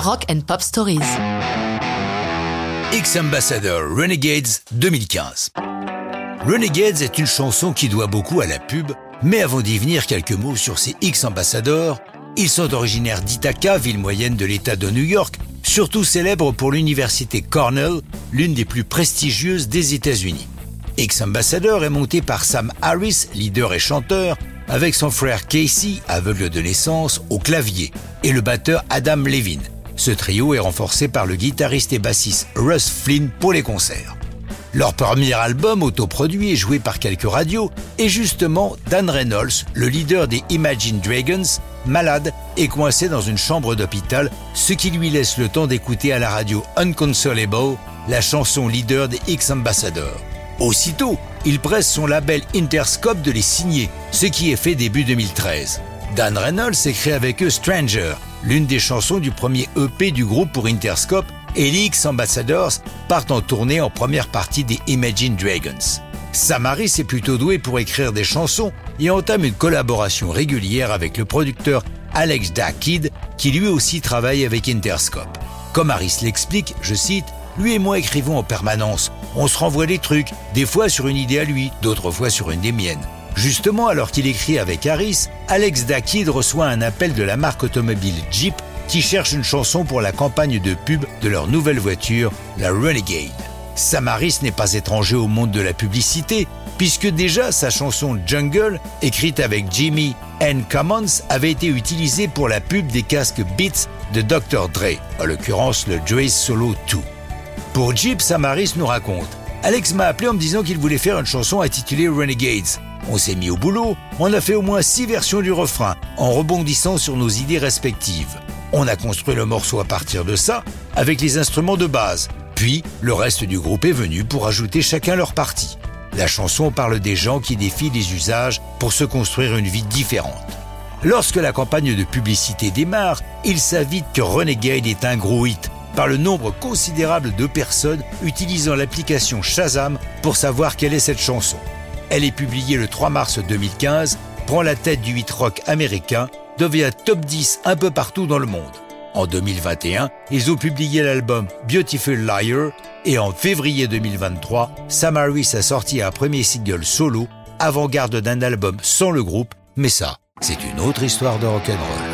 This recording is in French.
Rock and Pop Stories. X-Ambassador Renegades 2015. Renegades est une chanson qui doit beaucoup à la pub, mais avant d'y venir, quelques mots sur ces X-Ambassadors. Ils sont originaires d'Ithaca, ville moyenne de l'État de New York, surtout célèbre pour l'université Cornell, l'une des plus prestigieuses des États-Unis. X-Ambassador est monté par Sam Harris, leader et chanteur, avec son frère Casey, aveugle de naissance, au clavier, et le batteur Adam Levine. Ce trio est renforcé par le guitariste et bassiste Russ Flynn pour les concerts. Leur premier album autoproduit et joué par quelques radios est justement Dan Reynolds, le leader des Imagine Dragons, malade et coincé dans une chambre d'hôpital, ce qui lui laisse le temps d'écouter à la radio Unconsolable la chanson leader des X Ambassadors. Aussitôt, il presse son label Interscope de les signer, ce qui est fait début 2013. Dan Reynolds écrit avec eux Stranger, l'une des chansons du premier EP du groupe pour Interscope, et les X Ambassadors partent en tournée en première partie des Imagine Dragons. Samaris est plutôt doué pour écrire des chansons et entame une collaboration régulière avec le producteur Alex Dakid, qui lui aussi travaille avec Interscope. Comme Harris l'explique, je cite, lui et moi écrivons en permanence. On se renvoie des trucs, des fois sur une idée à lui, d'autres fois sur une des miennes. Justement, alors qu'il écrit avec Harris, Alex Dakid reçoit un appel de la marque automobile Jeep qui cherche une chanson pour la campagne de pub de leur nouvelle voiture, la Renegade. Sam Harris n'est pas étranger au monde de la publicité, puisque déjà sa chanson Jungle, écrite avec Jimmy N. Commons, avait été utilisée pour la pub des casques Beats de Dr. Dre, en l'occurrence le Dre Solo 2. Pour Jeep, Samaris nous raconte Alex m'a appelé en me disant qu'il voulait faire une chanson intitulée Renegades. On s'est mis au boulot, on a fait au moins six versions du refrain, en rebondissant sur nos idées respectives. On a construit le morceau à partir de ça, avec les instruments de base. Puis, le reste du groupe est venu pour ajouter chacun leur partie. La chanson parle des gens qui défient les usages pour se construire une vie différente. Lorsque la campagne de publicité démarre, il s'avite que Renegade est un gros hit par le nombre considérable de personnes utilisant l'application Shazam pour savoir quelle est cette chanson. Elle est publiée le 3 mars 2015, prend la tête du hit rock américain, devient top 10 un peu partout dans le monde. En 2021, ils ont publié l'album Beautiful Liar et en février 2023, Sam Harris a sorti un premier single solo, avant-garde d'un album sans le groupe, mais ça, c'est une autre histoire de rock'n'roll.